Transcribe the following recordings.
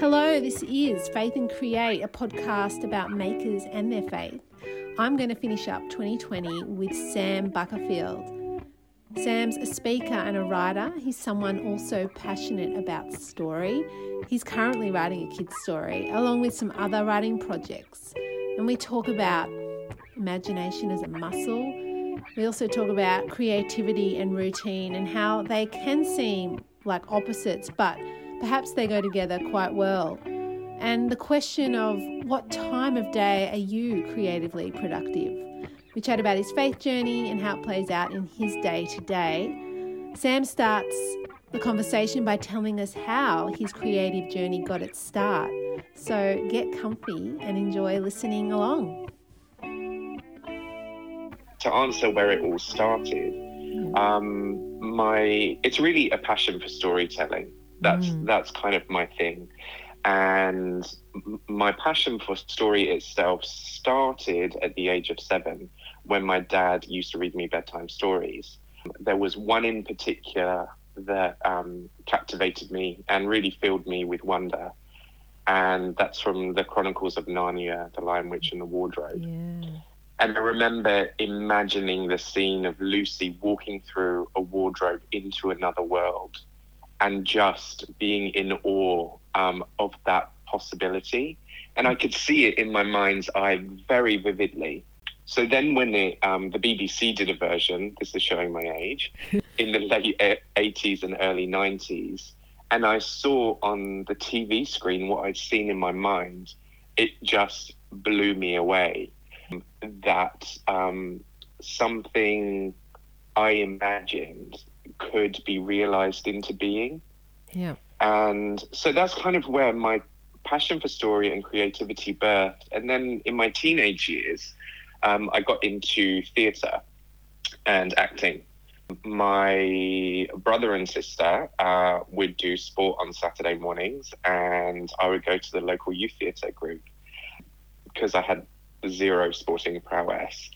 Hello, this is Faith and Create, a podcast about makers and their faith. I'm going to finish up 2020 with Sam Buckerfield. Sam's a speaker and a writer. He's someone also passionate about story. He's currently writing a kid's story along with some other writing projects. And we talk about imagination as a muscle. We also talk about creativity and routine and how they can seem like opposites, but Perhaps they go together quite well. And the question of what time of day are you creatively productive? We chat about his faith journey and how it plays out in his day to day. Sam starts the conversation by telling us how his creative journey got its start. So get comfy and enjoy listening along. To answer where it all started, um, my it's really a passion for storytelling. That's mm. that's kind of my thing. And my passion for story itself started at the age of seven when my dad used to read me bedtime stories. There was one in particular that um, captivated me and really filled me with wonder. And that's from the Chronicles of Narnia, The Lion, Witch, and the Wardrobe. Yeah. And I remember imagining the scene of Lucy walking through a wardrobe into another world and just being in awe um, of that possibility. And I could see it in my mind's eye very vividly. So then, when it, um, the BBC did a version, this is showing my age, in the late 80s and early 90s, and I saw on the TV screen what I'd seen in my mind, it just blew me away. That um, something I imagined could be realized into being. Yeah. And so that's kind of where my passion for story and creativity birthed. And then in my teenage years, um, I got into theatre and acting. My brother and sister uh, would do sport on Saturday mornings, and I would go to the local youth theatre group because I had zero sporting prowess.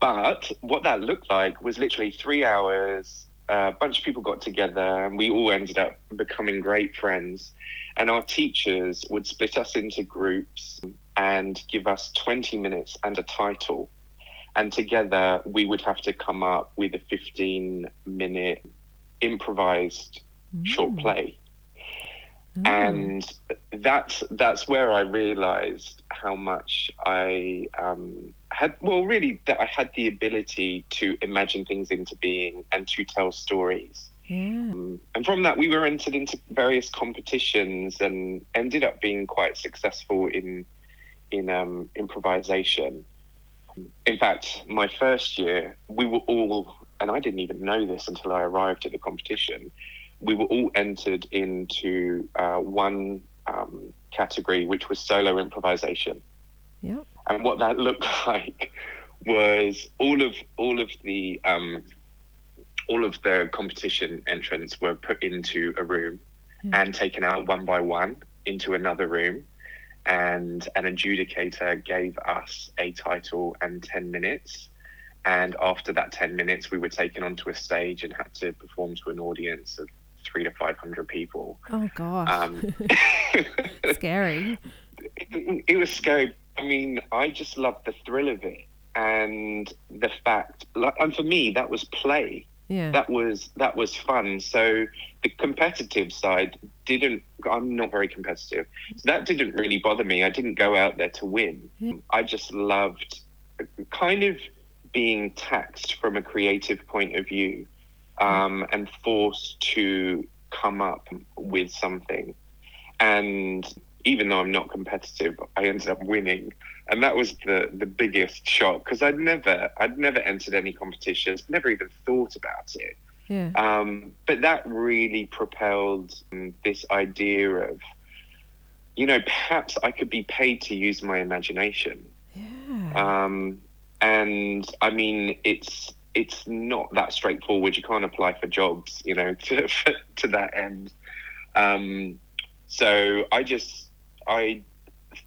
But what that looked like was literally three hours a bunch of people got together and we all ended up becoming great friends. And our teachers would split us into groups and give us 20 minutes and a title. And together we would have to come up with a 15 minute improvised mm. short play. Mm. And that's that's where I realized how much I um, had well really that I had the ability to imagine things into being and to tell stories. Yeah. Um, and from that, we were entered into various competitions and ended up being quite successful in in um, improvisation. In fact, my first year, we were all, and I didn't even know this until I arrived at the competition. We were all entered into uh, one um, category, which was solo improvisation. Yep. And what that looked like was all of all of the um, all of the competition entrants were put into a room mm. and taken out one by one into another room. And an adjudicator gave us a title and 10 minutes. And after that 10 minutes we were taken onto a stage and had to perform to an audience of three to 500 people. Oh gosh. Um, scary. It, it was scary I mean, I just loved the thrill of it and the fact, and for me, that was play. Yeah. That was that was fun. So the competitive side didn't. I'm not very competitive, so that didn't really bother me. I didn't go out there to win. Yeah. I just loved kind of being taxed from a creative point of view, um, and forced to come up with something. And even though I'm not competitive, I ended up winning, and that was the the biggest shock because I'd never I'd never entered any competitions, never even thought about it. Yeah. Um, but that really propelled um, this idea of, you know, perhaps I could be paid to use my imagination. Yeah. Um, and I mean, it's it's not that straightforward. You can't apply for jobs, you know, to to that end. Um, so I just I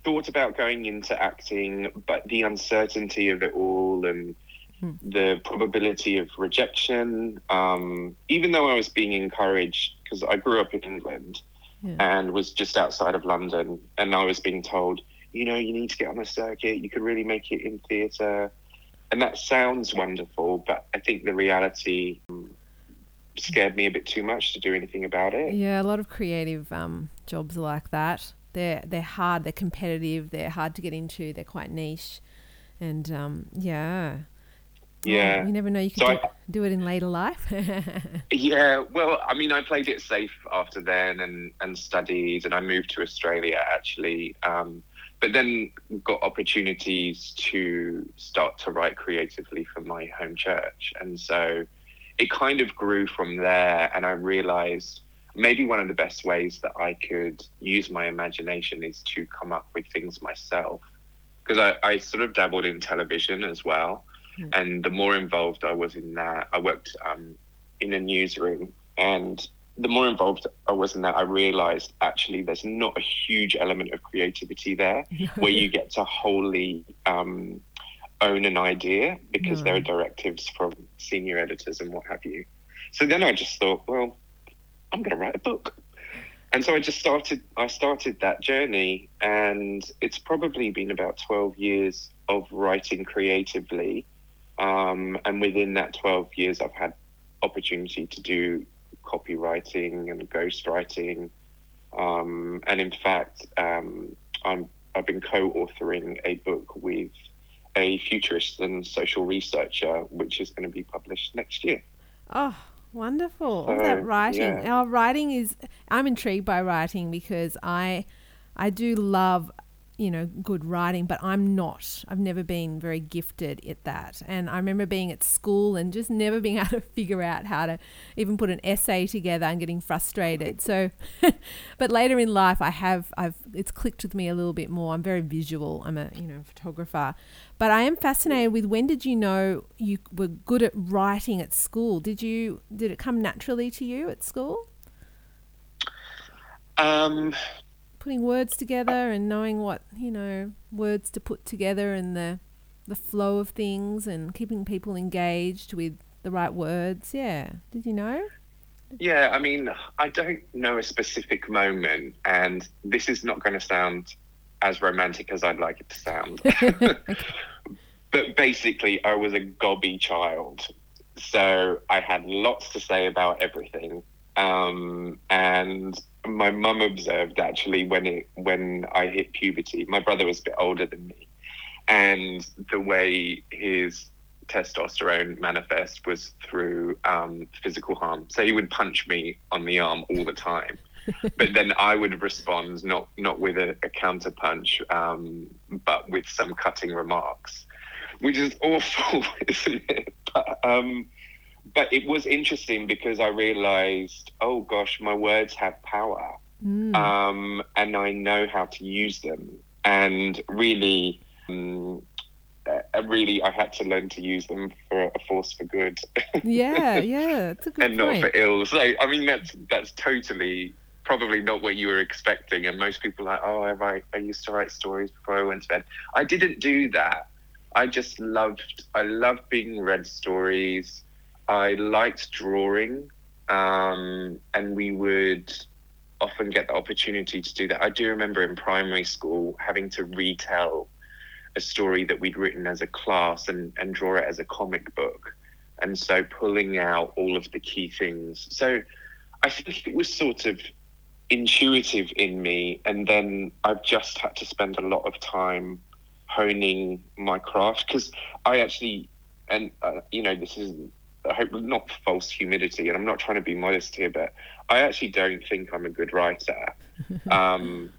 thought about going into acting, but the uncertainty of it all and hmm. the probability of rejection, um, even though I was being encouraged, because I grew up in England, yeah. and was just outside of London. And I was being told, you know, you need to get on the circuit. You could really make it in theatre. And that sounds wonderful, but I think the reality scared me a bit too much to do anything about it. Yeah, a lot of creative um, jobs are like that. They're they're hard. They're competitive. They're hard to get into. They're quite niche, and um, yeah. Yeah. Oh, you never know. You could so do, I, do, it in later life. yeah. Well, I mean, I played it safe after then and, and studied, and I moved to Australia actually. Um, but then got opportunities to start to write creatively for my home church. And so it kind of grew from there. And I realized maybe one of the best ways that I could use my imagination is to come up with things myself. Because I, I sort of dabbled in television as well. Mm. And the more involved I was in that, I worked um, in a newsroom. And the more involved I was in that, I realized actually there's not a huge element of creativity there where you get to wholly um, own an idea because no. there are directives from senior editors and what have you. So then I just thought, well, I'm going to write a book. And so I just started, I started that journey and it's probably been about 12 years of writing creatively. Um, and within that 12 years, I've had opportunity to do copywriting and ghostwriting. Um, and in fact, um, I'm, I've been co-authoring a book with a futurist and social researcher, which is going to be published next year. Oh, wonderful! So, that writing. Yeah. Our writing is. I'm intrigued by writing because I, I do love you know, good writing, but I'm not. I've never been very gifted at that. And I remember being at school and just never being able to figure out how to even put an essay together and getting frustrated. So, but later in life, I have, I've, it's clicked with me a little bit more. I'm very visual. I'm a, you know, photographer. But I am fascinated with when did you know you were good at writing at school? Did you, did it come naturally to you at school? Um, putting words together and knowing what you know words to put together and the the flow of things and keeping people engaged with the right words. Yeah, did you know? Yeah, I mean, I don't know a specific moment, and this is not going to sound as romantic as I'd like it to sound. but basically, I was a gobby child. So I had lots to say about everything. Um, and my mum observed actually when it when I hit puberty. My brother was a bit older than me, and the way his testosterone manifest was through um, physical harm. So he would punch me on the arm all the time. but then I would respond not not with a, a counter punch, um, but with some cutting remarks, which is awful, isn't it? But, um, but it was interesting because I realized, oh gosh, my words have power. Mm. Um, and I know how to use them. And really, um, uh, really, I had to learn to use them for a force for good. yeah, yeah, it's a good and point. not for ill. So, I mean, that's that's totally probably not what you were expecting. And most people are like, oh, I write, I used to write stories before I went to bed. I didn't do that. I just loved, I loved being read stories. I liked drawing, um, and we would often get the opportunity to do that. I do remember in primary school having to retell a story that we'd written as a class and, and draw it as a comic book. And so pulling out all of the key things. So I think it was sort of intuitive in me. And then I've just had to spend a lot of time honing my craft because I actually, and uh, you know, this is I hope not false humility, and I'm not trying to be modest here, but I actually don't think I'm a good writer. um,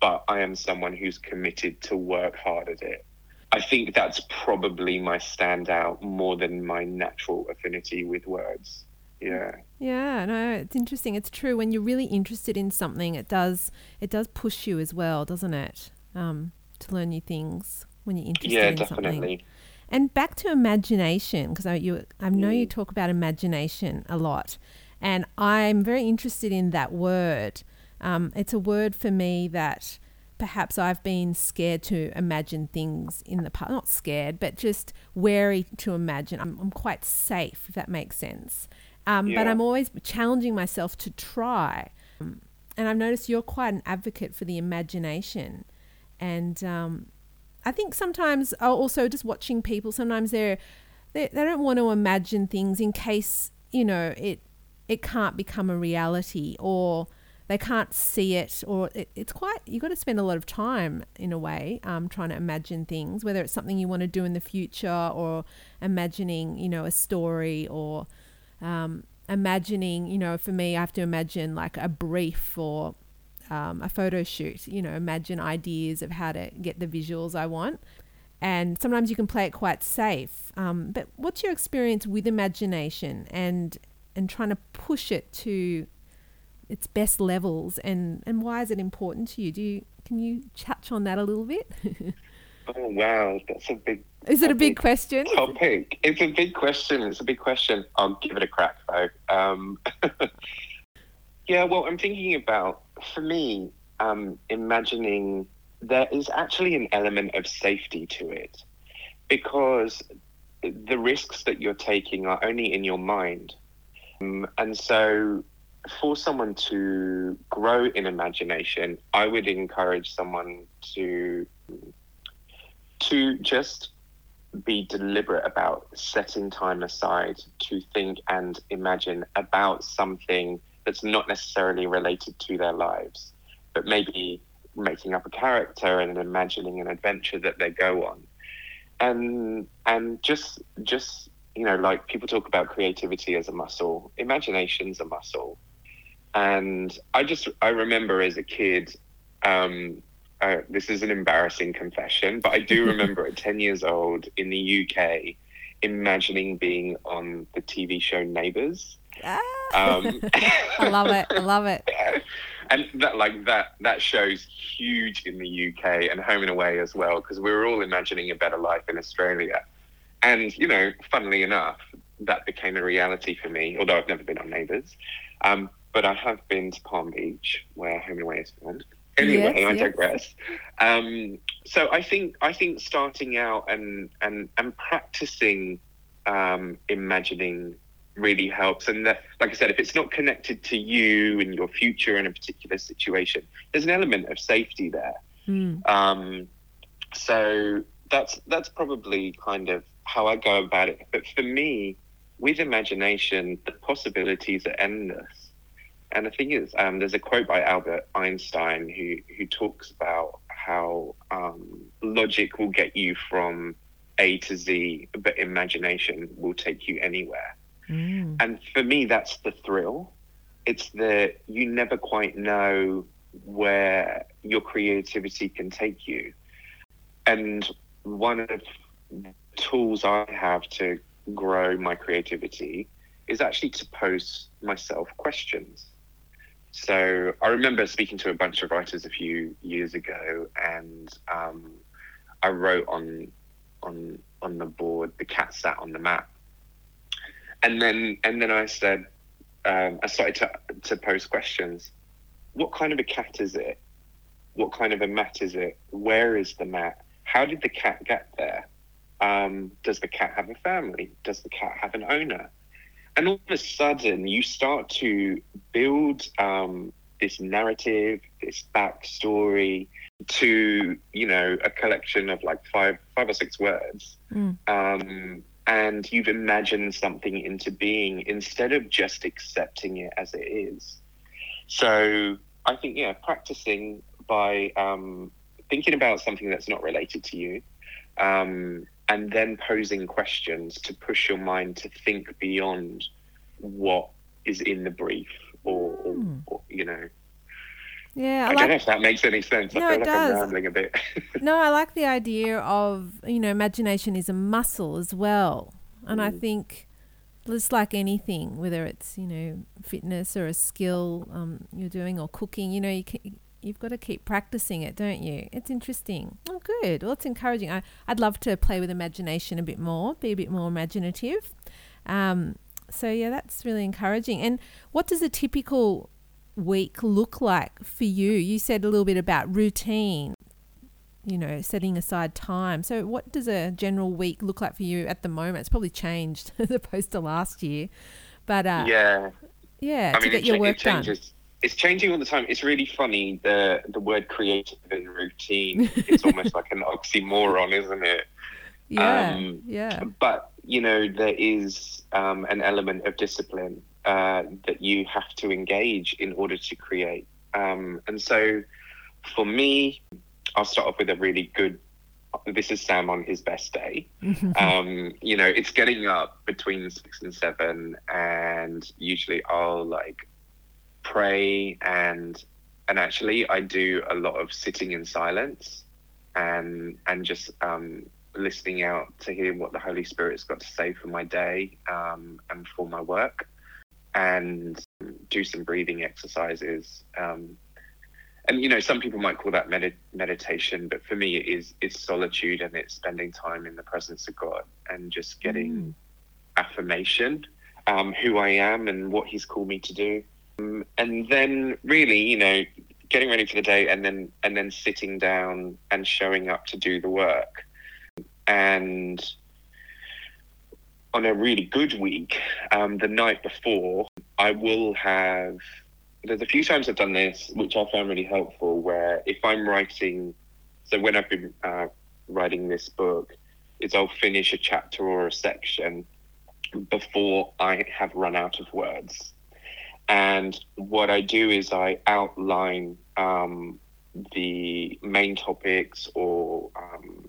but I am someone who's committed to work hard at it. I think that's probably my standout more than my natural affinity with words. Yeah. Yeah, no, it's interesting. It's true. When you're really interested in something, it does it does push you as well, doesn't it? Um, to learn new things when you're interested yeah, in definitely. something. And back to imagination, because I, you, I know you mm. talk about imagination a lot, and I'm very interested in that word. Um, it's a word for me that perhaps I've been scared to imagine things in the past. Not scared, but just wary to imagine. I'm, I'm quite safe, if that makes sense. Um, yeah. But I'm always challenging myself to try. Um, and I've noticed you're quite an advocate for the imagination. And um, I think sometimes also just watching people, sometimes they're, they, they don't want to imagine things in case, you know, it, it can't become a reality or they can't see it or it, it's quite you've got to spend a lot of time in a way um, trying to imagine things whether it's something you want to do in the future or imagining you know a story or um, imagining, you know, for me, I have to imagine like a brief or um, a photo shoot, you know, imagine ideas of how to get the visuals I want. And sometimes you can play it quite safe. Um, but what's your experience with imagination and and trying to push it to its best levels and, and why is it important to you? Do you can you touch on that a little bit? oh wow, that's a big is it a big question? Topic. It's a big question. It's a big question. I'll give it a crack though. Um, yeah, well, I'm thinking about, for me, um, imagining there is actually an element of safety to it because the risks that you're taking are only in your mind. Um, and so, for someone to grow in imagination, I would encourage someone to to just be deliberate about setting time aside to think and imagine about something that's not necessarily related to their lives, but maybe making up a character and imagining an adventure that they go on. And and just just you know, like people talk about creativity as a muscle, imagination's a muscle. And I just I remember as a kid, um, uh, this is an embarrassing confession, but I do remember at 10 years old in the UK imagining being on the TV show Neighbours. Ah. Um, I love it. I love it. And that, like that, that show's huge in the UK and home and away as well, because we were all imagining a better life in Australia. And you know, funnily enough, that became a reality for me. Although I've never been on Neighbours, um, but I have been to Palm Beach, where Home and Away is filmed. Anyway, yes, I digress. Um, so I think I think starting out and and and practicing um, imagining really helps. And that, like I said, if it's not connected to you and your future in a particular situation, there's an element of safety there. Mm. Um, so that's that's probably kind of how I go about it. But for me, with imagination, the possibilities are endless. And the thing is, um, there's a quote by Albert Einstein who who talks about how um, logic will get you from A to Z, but imagination will take you anywhere. Mm. And for me, that's the thrill. It's the you never quite know where your creativity can take you. And one of the tools I have to grow my creativity is actually to pose myself questions. So I remember speaking to a bunch of writers a few years ago, and um, I wrote on on on the board, "The cat sat on the mat," and then and then I said, um, I started to to pose questions. What kind of a cat is it? What kind of a mat is it? Where is the mat? How did the cat get there? Um, does the cat have a family? Does the cat have an owner? and all of a sudden you start to build um, this narrative, this backstory to you know a collection of like five five or six words, mm. And you've imagined something into being instead of just accepting it as it is. So I think yeah, practicing by um, thinking about something that's not related to you. Um, and then posing questions to push your mind to think beyond what is in the brief or, or, hmm. or you know yeah, I, I like, don't know if that makes any sense. No, I feel like does. I'm rambling a bit. no, I like the idea of you know imagination is a muscle as well, and mm. I think it's like anything, whether it's you know fitness or a skill um, you're doing or cooking. You know, you can, you've got to keep practicing it, don't you? It's interesting. Oh, good. Well, it's encouraging. I, I'd love to play with imagination a bit more, be a bit more imaginative. Um, so, yeah, that's really encouraging. And what does a typical week look like for you? You said a little bit about routine, you know, setting aside time. So, what does a general week look like for you at the moment? It's probably changed as opposed to last year. But, uh, yeah. Yeah, I to mean, get your work done it's changing all the time. It's really funny the the word creative and routine. It's almost like an oxymoron, isn't it? Yeah, um, yeah. But you know, there is um, an element of discipline uh, that you have to engage in order to create. Um, and so, for me, I'll start off with a really good. This is Sam on his best day. um, you know, it's getting up between six and seven, and usually I'll like pray and and actually I do a lot of sitting in silence and and just um, listening out to hear what the Holy Spirit's got to say for my day um, and for my work, and do some breathing exercises. Um, and you know, some people might call that med- meditation, but for me, it is it's solitude and it's spending time in the presence of God and just getting mm. affirmation, um, who I am and what He's called me to do. Um, and then really, you know, getting ready for the day and then and then sitting down and showing up to do the work. And on a really good week, um, the night before, I will have. There's a few times I've done this, which I found really helpful. Where if I'm writing, so when I've been uh, writing this book, is I'll finish a chapter or a section before I have run out of words. And what I do is I outline um, the main topics or um,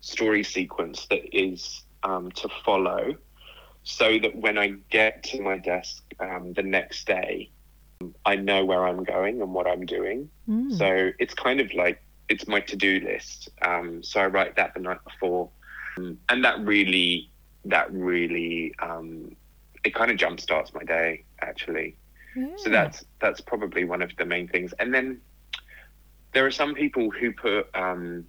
story sequence that is um, to follow so that when I get to my desk um, the next day, I know where I'm going and what I'm doing. Mm. So it's kind of like it's my to do list. Um, so I write that the night before. and that really, that really, um, it kind of jumpstarts my day actually. So that's that's probably one of the main things. And then there are some people who put um,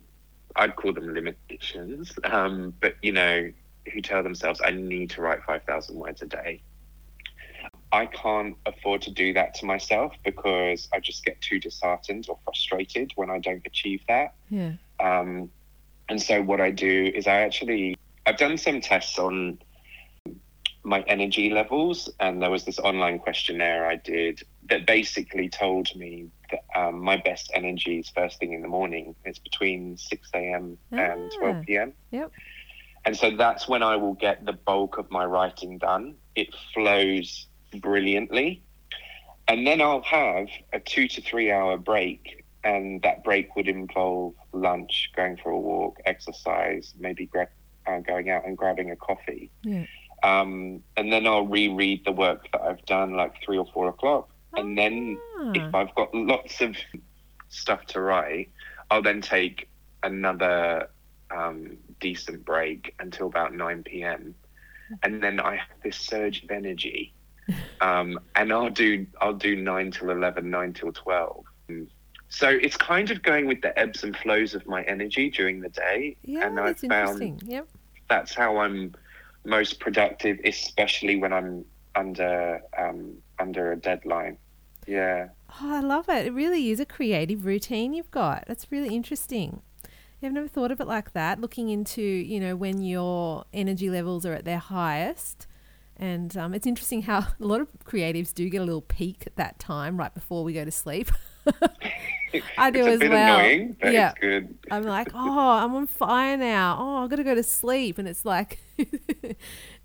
I'd call them limitations, um, but you know, who tell themselves I need to write five thousand words a day. I can't afford to do that to myself because I just get too disheartened or frustrated when I don't achieve that. Yeah. Um, and so what I do is I actually I've done some tests on my energy levels, and there was this online questionnaire I did that basically told me that um, my best energy is first thing in the morning. It's between 6 a.m. Ah, and 12 p.m. Yep. And so that's when I will get the bulk of my writing done. It flows brilliantly. And then I'll have a two to three hour break. And that break would involve lunch, going for a walk, exercise, maybe gra- uh, going out and grabbing a coffee. Yeah. Um, and then I'll reread the work that I've done like three or four o'clock. And then if I've got lots of stuff to write, I'll then take another um, decent break until about 9 p.m. And then I have this surge of energy. Um, and I'll do I'll do 9 till 11, 9 till 12. So it's kind of going with the ebbs and flows of my energy during the day. Yeah, and that's I've interesting. found Yep. that's how I'm most productive, especially when I'm under um, under a deadline. Yeah. Oh, I love it. It really is a creative routine you've got. That's really interesting. I've never thought of it like that. Looking into, you know, when your energy levels are at their highest. And um, it's interesting how a lot of creatives do get a little peak at that time right before we go to sleep. I do as well. annoying, Yeah. I'm like, oh, I'm on fire now. Oh, I've got to go to sleep. And it's like,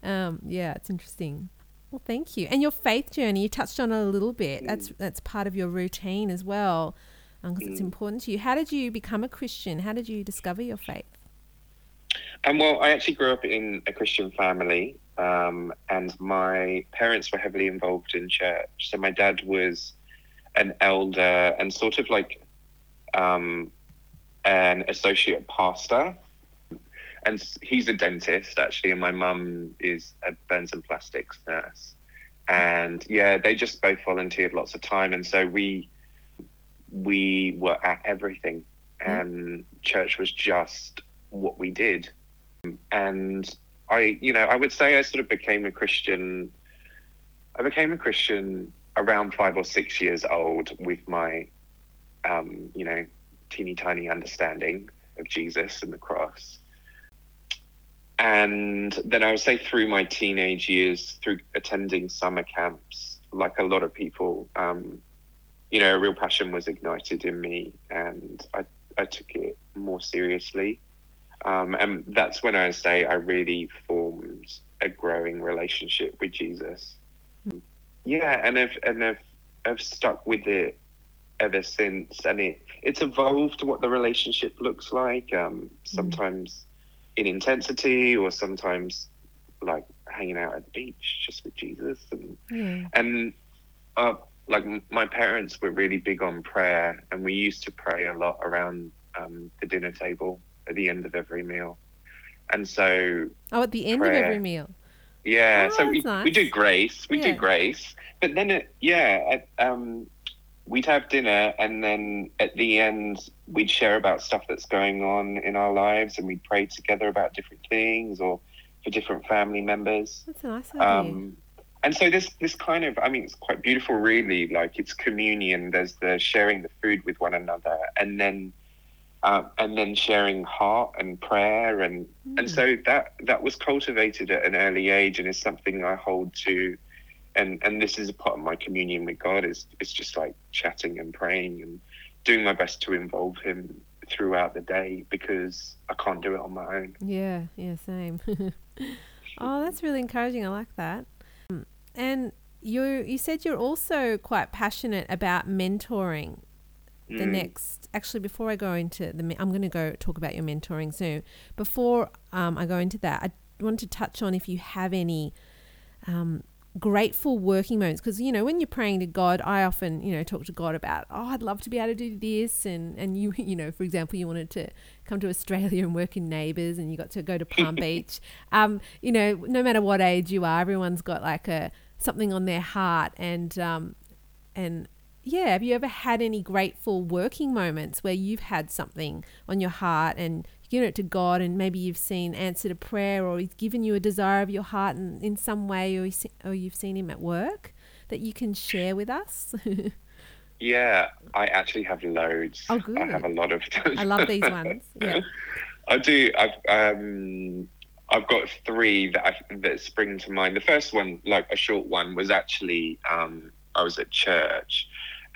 um, yeah, it's interesting. Well, thank you. And your faith journey, you touched on it a little bit. That's that's part of your routine as well, because it's Mm. important to you. How did you become a Christian? How did you discover your faith? And well, I actually grew up in a Christian family, um, and my parents were heavily involved in church. So my dad was an elder and sort of like um, an associate pastor. And he's a dentist, actually, and my mum is a burns and plastics nurse. And yeah, they just both volunteered lots of time, and so we we were at everything, and church was just what we did and I, you know, I would say I sort of became a Christian. I became a Christian around five or six years old with my, um, you know, teeny tiny understanding of Jesus and the cross. And then I would say through my teenage years, through attending summer camps, like a lot of people, um, you know, a real passion was ignited in me, and I I took it more seriously. Um, and that's when I say I really formed a growing relationship with Jesus. Yeah, and I've and I've I've stuck with it ever since, and it it's evolved what the relationship looks like. Um, sometimes mm. in intensity, or sometimes like hanging out at the beach just with Jesus, and yeah. and uh, like my parents were really big on prayer, and we used to pray a lot around um, the dinner table at the end of every meal. And so, oh, at the end prayer, of every meal. Yeah, oh, so we, nice. we do grace, we yeah. do grace, but then it, yeah, at, um, we'd have dinner, and then at the end we'd share about stuff that's going on in our lives, and we'd pray together about different things or for different family members. That's a nice idea. Um, and so this this kind of I mean it's quite beautiful really like it's communion there's the sharing the food with one another and then uh, and then sharing heart and prayer and mm. and so that that was cultivated at an early age and is something I hold to and and this is a part of my communion with God is it's just like chatting and praying and doing my best to involve him throughout the day because I can't do it on my own. Yeah, yeah, same. oh, that's really encouraging. I like that. And you you said you're also quite passionate about mentoring. The mm. next, actually, before I go into the, I'm going to go talk about your mentoring soon. Before um, I go into that, I want to touch on if you have any um, grateful working moments because you know when you're praying to God I often you know talk to God about oh I'd love to be able to do this and and you you know for example you wanted to come to Australia and work in Neighbours and you got to go to Palm Beach um you know no matter what age you are everyone's got like a something on their heart and um, and yeah have you ever had any grateful working moments where you've had something on your heart and you given it to God and maybe you've seen answered a prayer or he's given you a desire of your heart in, in some way or, or you've seen him at work that you can share with us? Yeah I actually have loads. Oh good. I have a lot of I love these ones. Yeah. I do. I've um I've got three that I, that spring to mind. The first one, like a short one, was actually um, I was at church,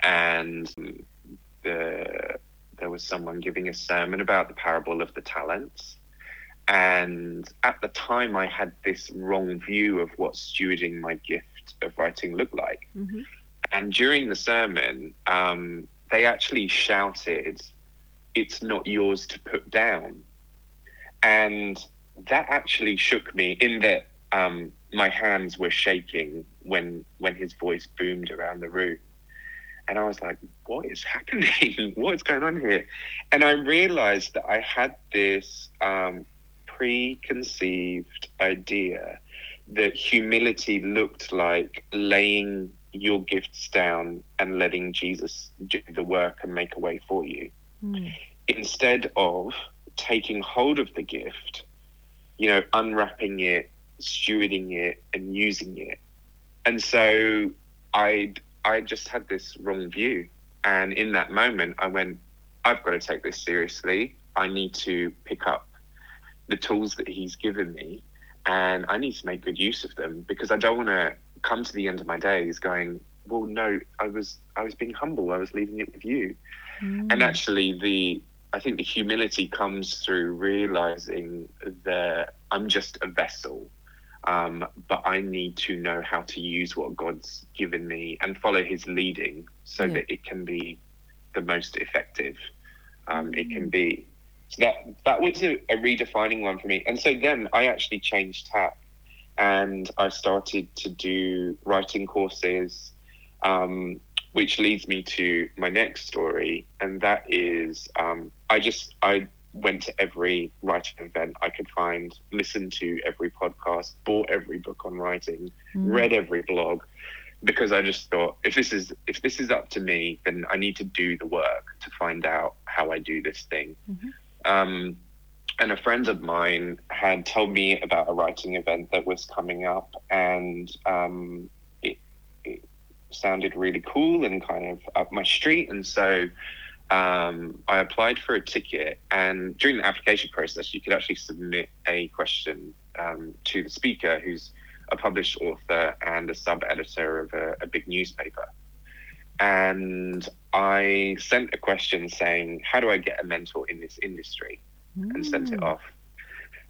and the there was someone giving a sermon about the parable of the talents. And at the time, I had this wrong view of what stewarding my gift of writing looked like. Mm-hmm. And during the sermon, um, they actually shouted, It's not yours to put down. And that actually shook me in that um, my hands were shaking when when his voice boomed around the room. And i was like what is happening? What is going on here? And i realized that i had this um, preconceived idea that humility looked like laying your gifts down and letting jesus do the work and make a way for you. Mm. instead of taking hold of the gift you know, unwrapping it, stewarding it, and using it. And so I I just had this wrong view, and in that moment, I went, I've got to take this seriously. I need to pick up the tools that he's given me, and I need to make good use of them because I don't want to come to the end of my days going, well, no, I was I was being humble. I was leaving it with you, mm. and actually the I think the humility comes through realizing that I'm just a vessel, um, but I need to know how to use what God's given me and follow His leading so yeah. that it can be the most effective um, it can be. So that that was a, a, redefining one for me. And so then I actually changed tack and I started to do writing courses. Um, which leads me to my next story, and that is um, I just I went to every writing event I could find, listened to every podcast, bought every book on writing, mm. read every blog, because I just thought if this is if this is up to me, then I need to do the work to find out how I do this thing. Mm-hmm. Um, and a friend of mine had told me about a writing event that was coming up, and um, sounded really cool and kind of up my street. And so um, I applied for a ticket. And during the application process, you could actually submit a question um, to the speaker, who's a published author and a sub editor of a, a big newspaper. and I sent a question saying, "How do I get a mentor in this industry?" Mm. and sent it off.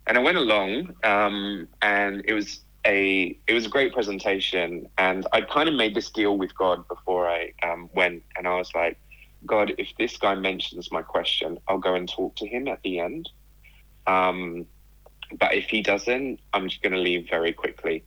And I went along, um, and it was a it was a great presentation. And I kind of made this deal with God before I um, went, and I was like, "God, if this guy mentions my question, I'll go and talk to him at the end." Um, but if he doesn't, I'm just going to leave very quickly.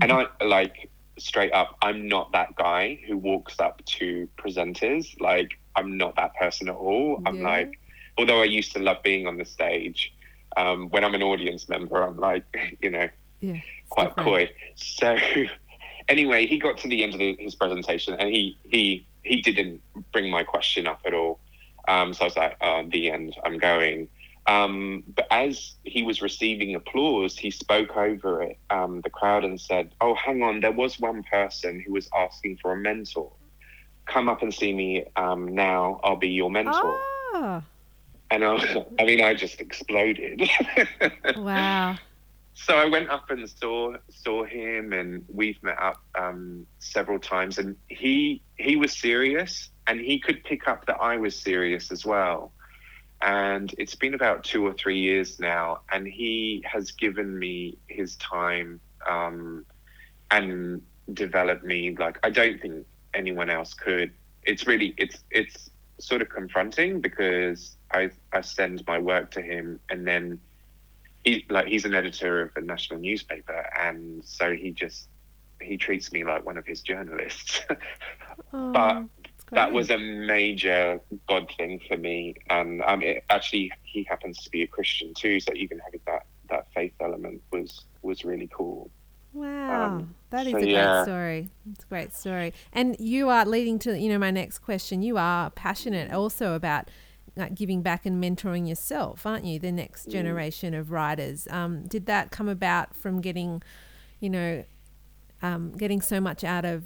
And I like straight up, I'm not that guy who walks up to presenters. Like, I'm not that person at all. I'm yeah. like, although I used to love being on the stage, um, when I'm an audience member, I'm like, you know, yeah, quite different. coy. So, anyway, he got to the end of the, his presentation and he he he didn't bring my question up at all. Um, so I was like, oh, the end, I'm going. Um, but as he was receiving applause, he spoke over it, um, the crowd, and said, "Oh, hang on, there was one person who was asking for a mentor. Come up and see me um, now. I'll be your mentor." Ah. And I, I mean, I just exploded. wow. So I went up and saw saw him, and we've met up um, several times. And he he was serious, and he could pick up that I was serious as well and it's been about two or three years now and he has given me his time um, and developed me like i don't think anyone else could it's really it's it's sort of confronting because i i send my work to him and then he like he's an editor of a national newspaper and so he just he treats me like one of his journalists oh. but that was a major God thing for me. And um, it, actually, he happens to be a Christian too, so even having that that faith element was was really cool. Wow, um, that is so, a great yeah. story. It's a great story. And you are leading to you know my next question. You are passionate also about like giving back and mentoring yourself, aren't you? The next mm. generation mm. of writers. Um, did that come about from getting, you know, um, getting so much out of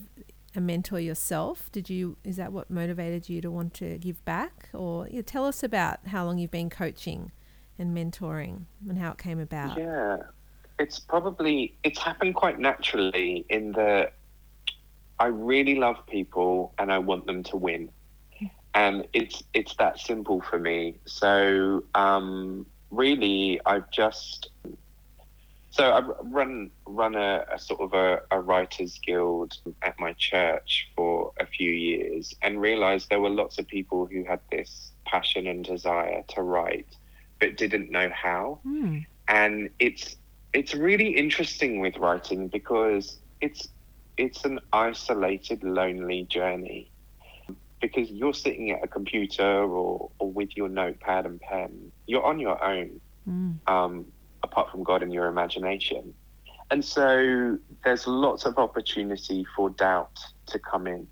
a mentor yourself? Did you is that what motivated you to want to give back, or yeah, tell us about how long you've been coaching and mentoring and how it came about? Yeah, it's probably it's happened quite naturally in the I really love people and I want them to win, and it's it's that simple for me. So um, really, I've just so I run run a, a sort of a, a, writers guild at my church for a few years, and realised there were lots of people who had this passion and desire to write, but didn't know how. Mm. And it's it's really interesting with writing because it's it's an isolated, lonely journey because you're sitting at a computer or, or with your notepad and pen. You're on your own. Mm. Um, apart from God and your imagination. And so there's lots of opportunity for doubt to come in.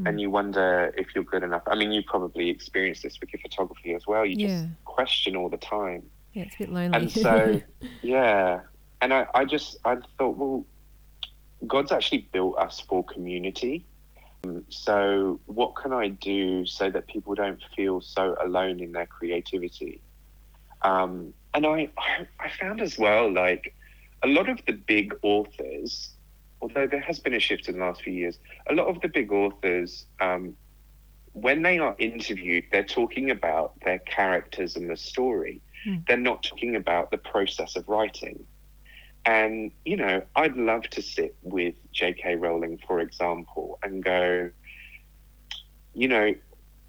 Mm. And you wonder if you're good enough. I mean, you probably experienced this with your photography as well. You yeah. just question all the time. Yeah, it's a bit lonely. And so, yeah. And I, I just, I thought, well, God's actually built us for community. So, what can I do so that people don't feel so alone in their creativity? Um, and I, I found as well, like a lot of the big authors, although there has been a shift in the last few years, a lot of the big authors, um, when they are interviewed, they're talking about their characters and the story. Mm. They're not talking about the process of writing. And, you know, I'd love to sit with J.K. Rowling, for example, and go, you know,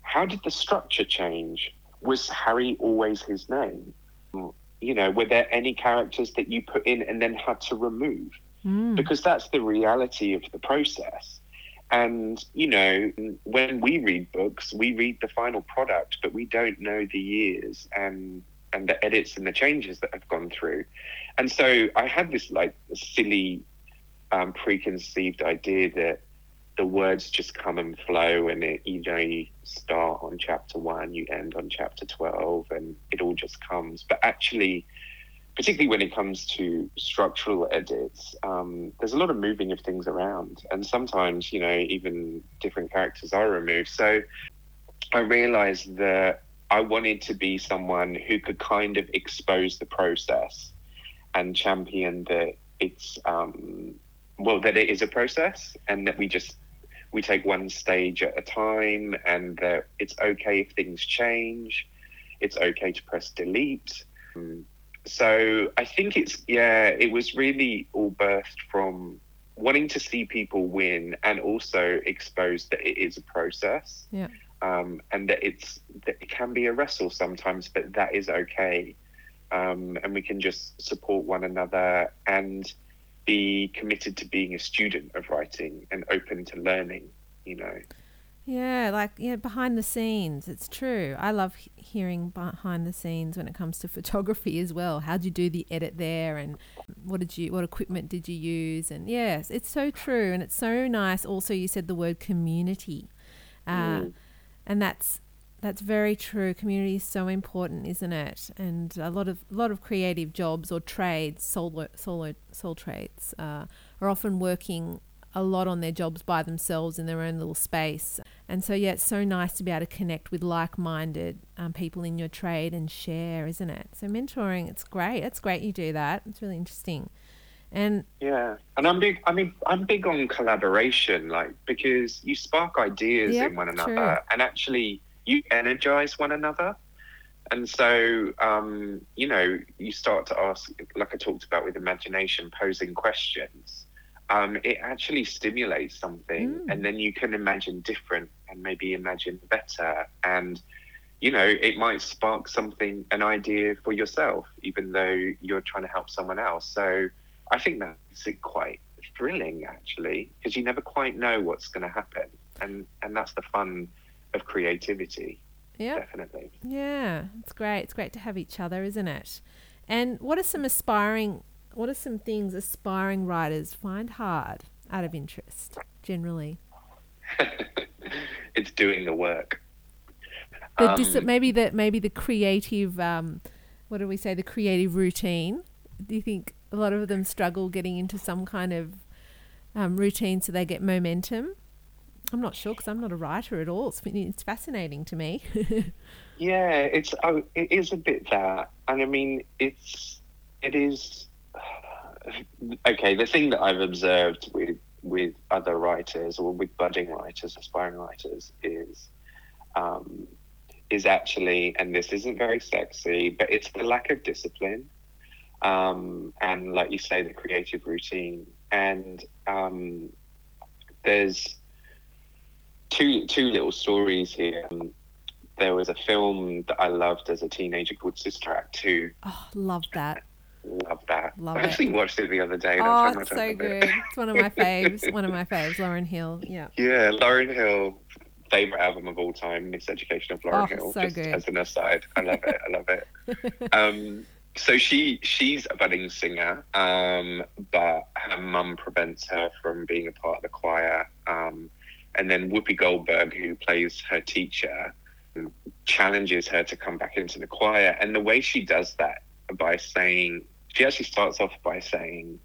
how did the structure change? Was Harry always his name? you know, were there any characters that you put in and then had to remove? Mm. Because that's the reality of the process. And, you know, when we read books, we read the final product, but we don't know the years and and the edits and the changes that have gone through. And so I had this like silly um, preconceived idea that the words just come and flow and it, you know you start on chapter one you end on chapter 12 and it all just comes. But actually particularly when it comes to structural edits um, there's a lot of moving of things around. And sometimes you know even different characters are removed. So i realized that i wanted to be someone who could kind of expose the process and champion that it's um, well that it is a process and that we just we take one stage at a time and that it's okay if things change. It's okay to press delete. So I think it's, yeah, it was really all birthed from wanting to see people win and also expose that it is a process. Yeah. Um, and that it's that it can be a wrestle sometimes, but that is okay. Um, and we can just support one another and be committed to being a student of writing and open to learning, you know. Yeah, like yeah, behind the scenes. It's true. I love hearing behind the scenes when it comes to photography as well. How did you do the edit there, and what did you, what equipment did you use? And yes, it's so true, and it's so nice. Also, you said the word community, uh, mm. And that's that's very true. Community is so important, isn't it? And a lot of a lot of creative jobs or trades, solo solo soul trades, uh, are often working a lot on their jobs by themselves in their own little space. And so, yeah, it's so nice to be able to connect with like minded um, people in your trade and share, isn't it? So, mentoring, it's great. It's great you do that. It's really interesting. And yeah, and I'm big. I mean, I'm big on collaboration, like because you spark ideas yep, in one another, true. and actually you energize one another. And so, um, you know, you start to ask, like I talked about with imagination, posing questions um, it actually stimulates something, mm. and then you can imagine different and maybe imagine better. And you know, it might spark something, an idea for yourself, even though you're trying to help someone else. So I think that's quite thrilling, actually, because you never quite know what's going to happen, and and that's the fun of creativity. Yeah, definitely. Yeah, it's great. It's great to have each other, isn't it? And what are some aspiring what are some things aspiring writers find hard out of interest generally? it's doing the work. The um, dis- maybe the maybe the creative um, what do we say the creative routine. Do you think a lot of them struggle getting into some kind of um, routine so they get momentum? I'm not sure because I'm not a writer at all. It's, it's fascinating to me. yeah, it's oh, it is a bit that, and I mean it's it is okay, the thing that I've observed with with other writers or with budding writers, aspiring writers, is um, is actually, and this isn't very sexy, but it's the lack of discipline, um, and like you say, the creative routine. And um, there's two two little stories here. There was a film that I loved as a teenager called Sister Act Two. Oh, love that Love that. Love I actually it. watched it the other day. Oh, it's so good. It. it's one of my faves. one of my faves. Lauryn Hill. Yeah. Yeah, Lauryn Hill. Favorite album of all time, Miseducation of Lauryn oh, Hill. So just good. as an aside, I love it. I love it. um, so she she's a budding singer, um, but her mum prevents her from being a part of the choir. Um, and then Whoopi Goldberg, who plays her teacher, challenges her to come back into the choir. And the way she does that by saying she actually starts off by saying,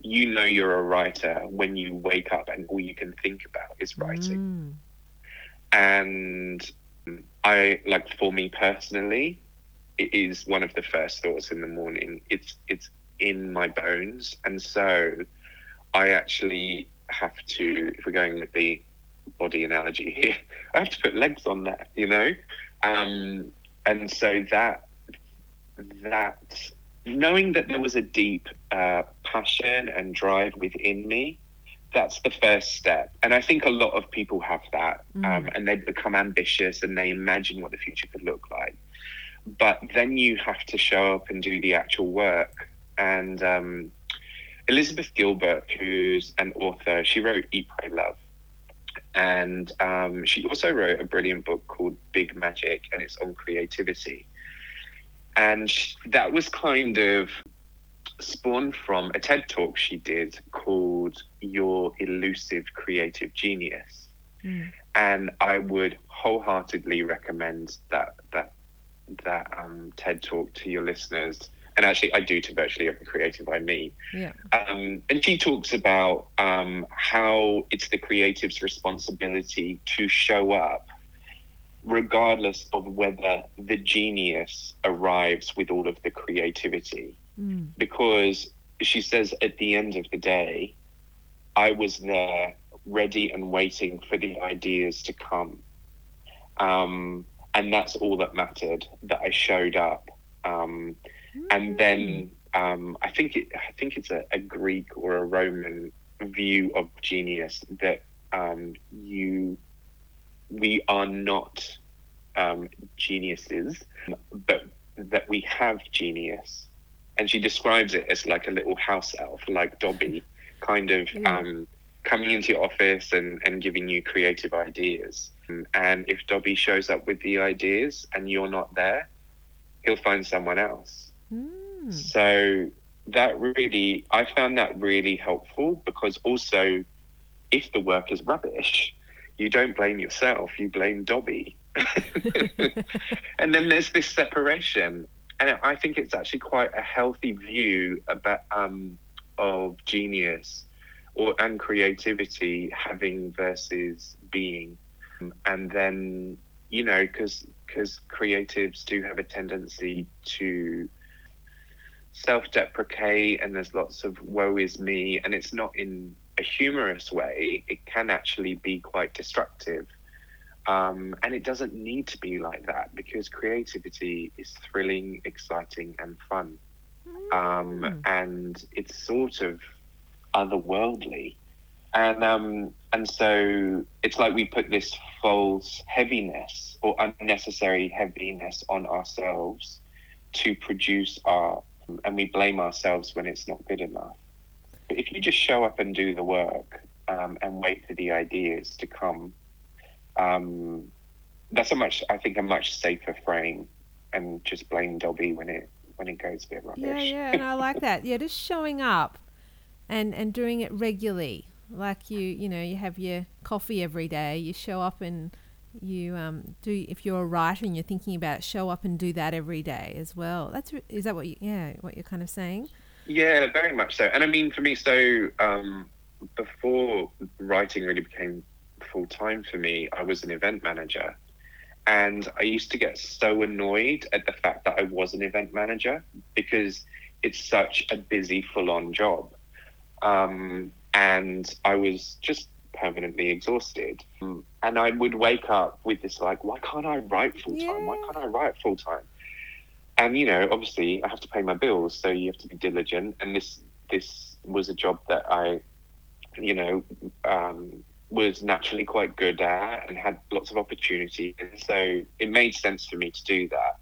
You know, you're a writer when you wake up and all you can think about is writing. Mm. And I, like, for me personally, it is one of the first thoughts in the morning. It's, it's in my bones. And so I actually have to, if we're going with the body analogy here, I have to put legs on that, you know? Um, and so that that knowing that there was a deep uh, passion and drive within me, that's the first step. And I think a lot of people have that, mm. um, and they become ambitious and they imagine what the future could look like. But then you have to show up and do the actual work. And um, Elizabeth Gilbert, who's an author, she wrote Eat, Pray, Love. And um, she also wrote a brilliant book called Big Magic, and it's on creativity. And that was kind of spawned from a TED talk she did called Your Elusive Creative Genius. Mm. And I would wholeheartedly recommend that that um, TED talk to your listeners. And actually, I do to virtually every creative I meet. Yeah. Um, and she talks about um, how it's the creative's responsibility to show up regardless of whether the genius arrives with all of the creativity. Mm. Because she says at the end of the day, I was there ready and waiting for the ideas to come. Um, and that's all that mattered. That I showed up, um, and then um, I think it. I think it's a, a, Greek or a Roman view of genius that um, you we are not um, geniuses, but that we have genius. And she describes it as like a little house elf, like Dobby, kind of yeah. um, coming into your office and, and giving you creative ideas. And if Dobby shows up with the ideas and you're not there, he'll find someone else. Mm. So that really, I found that really helpful because also, if the work is rubbish, you don't blame yourself, you blame Dobby. and then there's this separation. And I think it's actually quite a healthy view about um, of genius or and creativity having versus being. And then, you know, because because creatives do have a tendency to self-deprecate and there's lots of woe is me and it's not in a humorous way. It can actually be quite destructive. Um, and it doesn't need to be like that because creativity is thrilling exciting and fun. Um, mm. and it's sort of otherworldly. And um, and so it's like we put this false heaviness or unnecessary heaviness on ourselves to produce art and we blame ourselves when it's not good enough. But if you just show up and do the work um, and wait for the ideas to come, um, that's a much, I think, a much safer frame, and just blame Dobby when it when it goes a bit rubbish. Yeah, yeah, and I like that. Yeah, just showing up and and doing it regularly. Like you, you know, you have your coffee every day. You show up and you um, do if you're a writer and you're thinking about it, show up and do that every day as well. That's is that what you yeah what you're kind of saying? Yeah, very much so. And I mean, for me, so um, before writing really became full time for me, I was an event manager, and I used to get so annoyed at the fact that I was an event manager because it's such a busy, full on job. Um, and I was just permanently exhausted. And I would wake up with this like, why can't I write full time? Yeah. Why can't I write full time? And you know, obviously, I have to pay my bills, so you have to be diligent. And this this was a job that I, you know, um, was naturally quite good at and had lots of opportunity, and so it made sense for me to do that.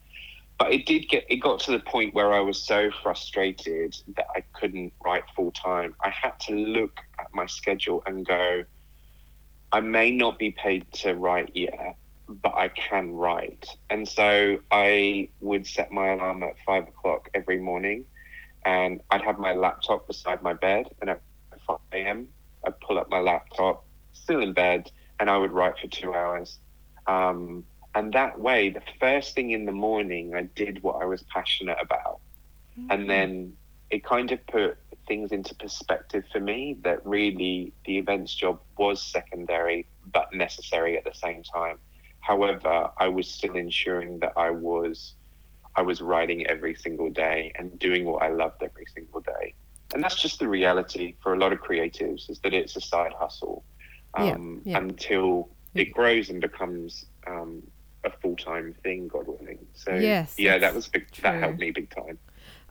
But it did get it got to the point where I was so frustrated that I couldn't write full time. I had to look at my schedule and go, I may not be paid to write yet, but I can write. And so I would set my alarm at five o'clock every morning and I'd have my laptop beside my bed. And at 5 a.m., I'd pull up my laptop, still in bed, and I would write for two hours. Um, and that way, the first thing in the morning, I did what I was passionate about. Mm-hmm. And then it kind of put things into perspective for me that really the events job was secondary but necessary at the same time. However, I was still ensuring that I was I was writing every single day and doing what I loved every single day. And that's just the reality for a lot of creatives is that it's a side hustle um, yeah, yeah. until it grows and becomes um, a full time thing, God willing. So yes, yeah, that was big, that helped me big time.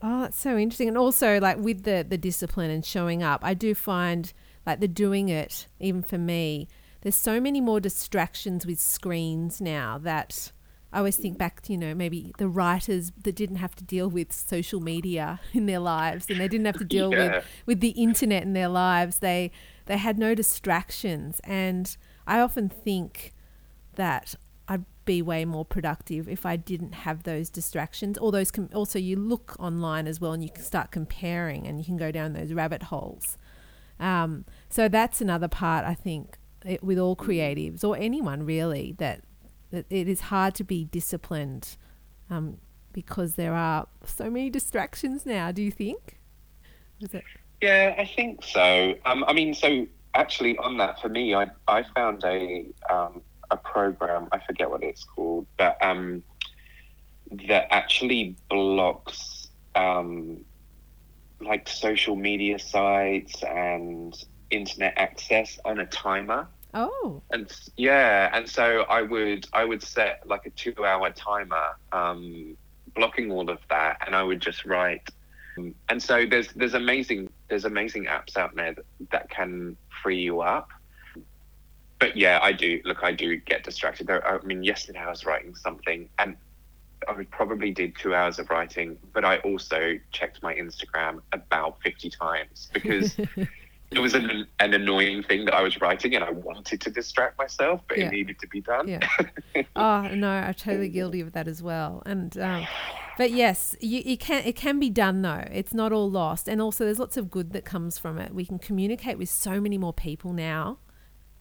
Oh, that's so interesting. And also, like with the the discipline and showing up, I do find like the doing it, even for me, there's so many more distractions with screens now that I always think back to, you know, maybe the writers that didn't have to deal with social media in their lives and they didn't have to deal yeah. with, with the internet in their lives. They they had no distractions. And I often think that be way more productive if I didn't have those distractions. All those com- also you look online as well, and you can start comparing, and you can go down those rabbit holes. Um, so that's another part I think it, with all creatives or anyone really that, that it is hard to be disciplined um, because there are so many distractions now. Do you think? Is it? Yeah, I think so. Um, I mean, so actually on that for me, I I found a um, a program. I forget what it's called, but um, that actually blocks um, like social media sites and internet access on a timer. Oh. And yeah, and so I would I would set like a two hour timer, um, blocking all of that, and I would just write. And so there's there's amazing there's amazing apps out there that, that can free you up. But yeah, I do look. I do get distracted. I mean, yesterday I was writing something, and I probably did two hours of writing, but I also checked my Instagram about 50 times because it was an, an annoying thing that I was writing and I wanted to distract myself, but yeah. it needed to be done. Yeah. oh, no, I'm totally guilty of that as well. And, um, but yes, you, you can, it can be done though. It's not all lost. And also there's lots of good that comes from it. We can communicate with so many more people now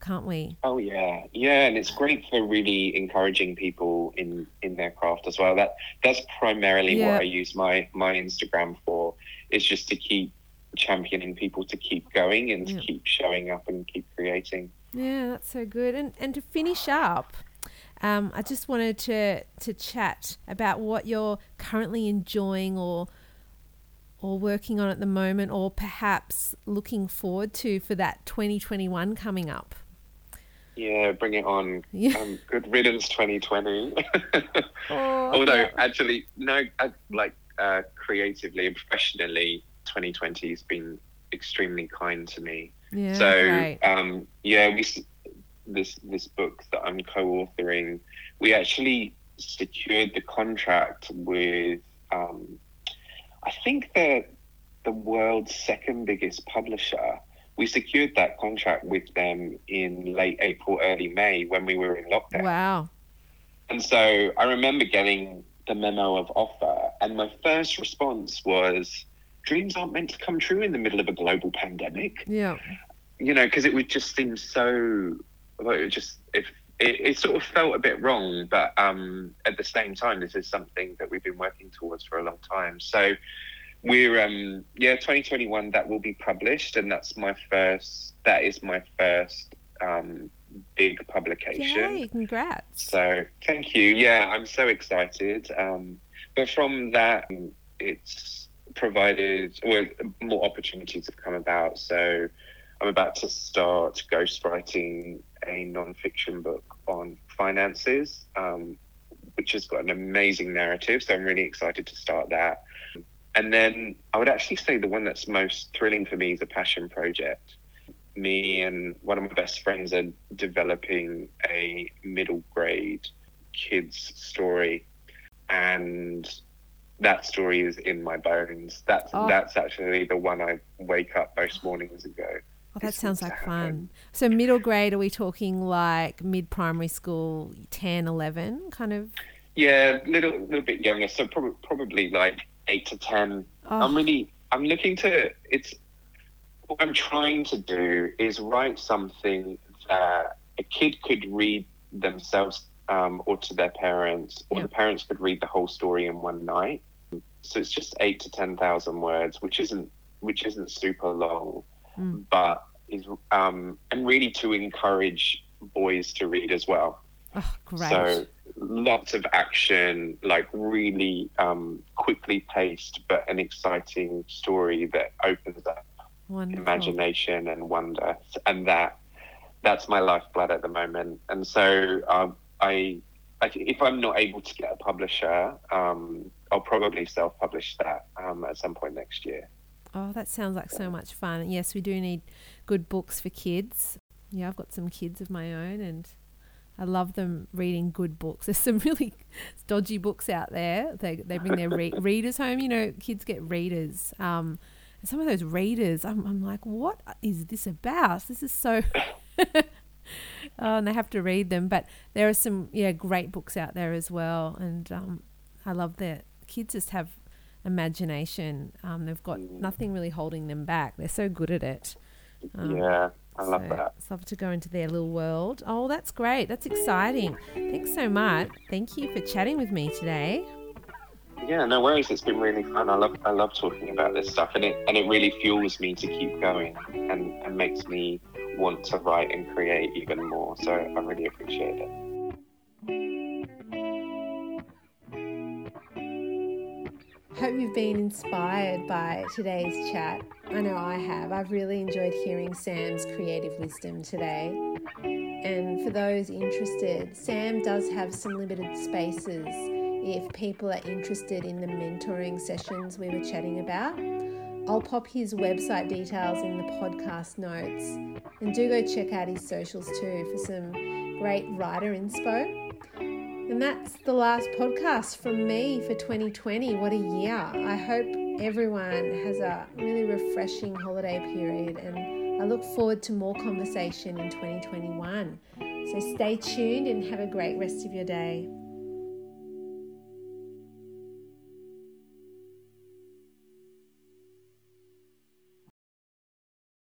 can't we? Oh yeah, yeah, and it's great for really encouraging people in in their craft as well. That that's primarily yeah. what I use my my Instagram for. Is just to keep championing people to keep going and to keep showing up and keep creating. Yeah, that's so good. And and to finish up, um, I just wanted to to chat about what you're currently enjoying or or working on at the moment, or perhaps looking forward to for that 2021 coming up. Yeah, bring it on. Yeah. Um, good riddance 2020. oh, Although, yeah. actually, no, I, like uh, creatively and professionally, 2020 has been extremely kind to me. Yeah, so, right. um, yeah, we this this book that I'm co-authoring, we actually secured the contract with, um, I think the the world's second biggest publisher we secured that contract with them in late April, early May when we were in lockdown. Wow. And so I remember getting the memo of offer, and my first response was, dreams aren't meant to come true in the middle of a global pandemic. Yeah. You know, because it would just seem so, well, it just, if it, it, sort of felt a bit wrong, but um, at the same time, this is something that we've been working towards for a long time. So we're um yeah 2021 that will be published and that's my first that is my first um big publication. Yay, congrats. So thank you. Yeah i'm so excited. Um but from that it's provided well more opportunities have come about. So i'm about to start ghostwriting a non-fiction book on finances um, which has got an amazing narrative so i'm really excited to start that and then I would actually say the one that's most thrilling for me is a passion project. Me and one of my best friends are developing a middle grade kids story. And that story is in my bones. That's oh. that's actually the one I wake up most mornings and go. Oh, that sounds like fun. So middle grade, are we talking like mid primary school, 10, 11 kind of? Yeah, a little, little bit younger. So probably, probably like eight to ten. Oh. I'm really I'm looking to it's what I'm trying to do is write something that a kid could read themselves um, or to their parents, or the parents could read the whole story in one night. So it's just eight to ten thousand words, which isn't which isn't super long, mm. but is um, and really to encourage boys to read as well. Oh, great. So lots of action, like really um, quickly paced, but an exciting story that opens up Wonderful. imagination and wonder. And that that's my lifeblood at the moment. And so um, I, I, if I'm not able to get a publisher, um, I'll probably self-publish that um, at some point next year. Oh, that sounds like so much fun. Yes, we do need good books for kids. Yeah, I've got some kids of my own, and I love them reading good books. There's some really dodgy books out there. They, they bring their re- readers home. You know, kids get readers. Um, and some of those readers, I'm, I'm like, what is this about? This is so. oh, and they have to read them. But there are some, yeah, great books out there as well. And um, I love that kids just have imagination. Um, they've got nothing really holding them back. They're so good at it. Um, yeah. I love so, that. love to go into their little world. Oh, that's great. That's exciting. Thanks so much. Thank you for chatting with me today. Yeah, no worries. It's been really fun. I love I love talking about this stuff, and it and it really fuels me to keep going, and and makes me want to write and create even more. So I really appreciate it. Hope you've been inspired by today's chat I know I have. I've really enjoyed hearing Sam's creative wisdom today. And for those interested, Sam does have some limited spaces if people are interested in the mentoring sessions we were chatting about. I'll pop his website details in the podcast notes. And do go check out his socials too for some great writer inspo. And that's the last podcast from me for 2020. What a year! I hope everyone has a really refreshing holiday period, and I look forward to more conversation in 2021. So stay tuned and have a great rest of your day.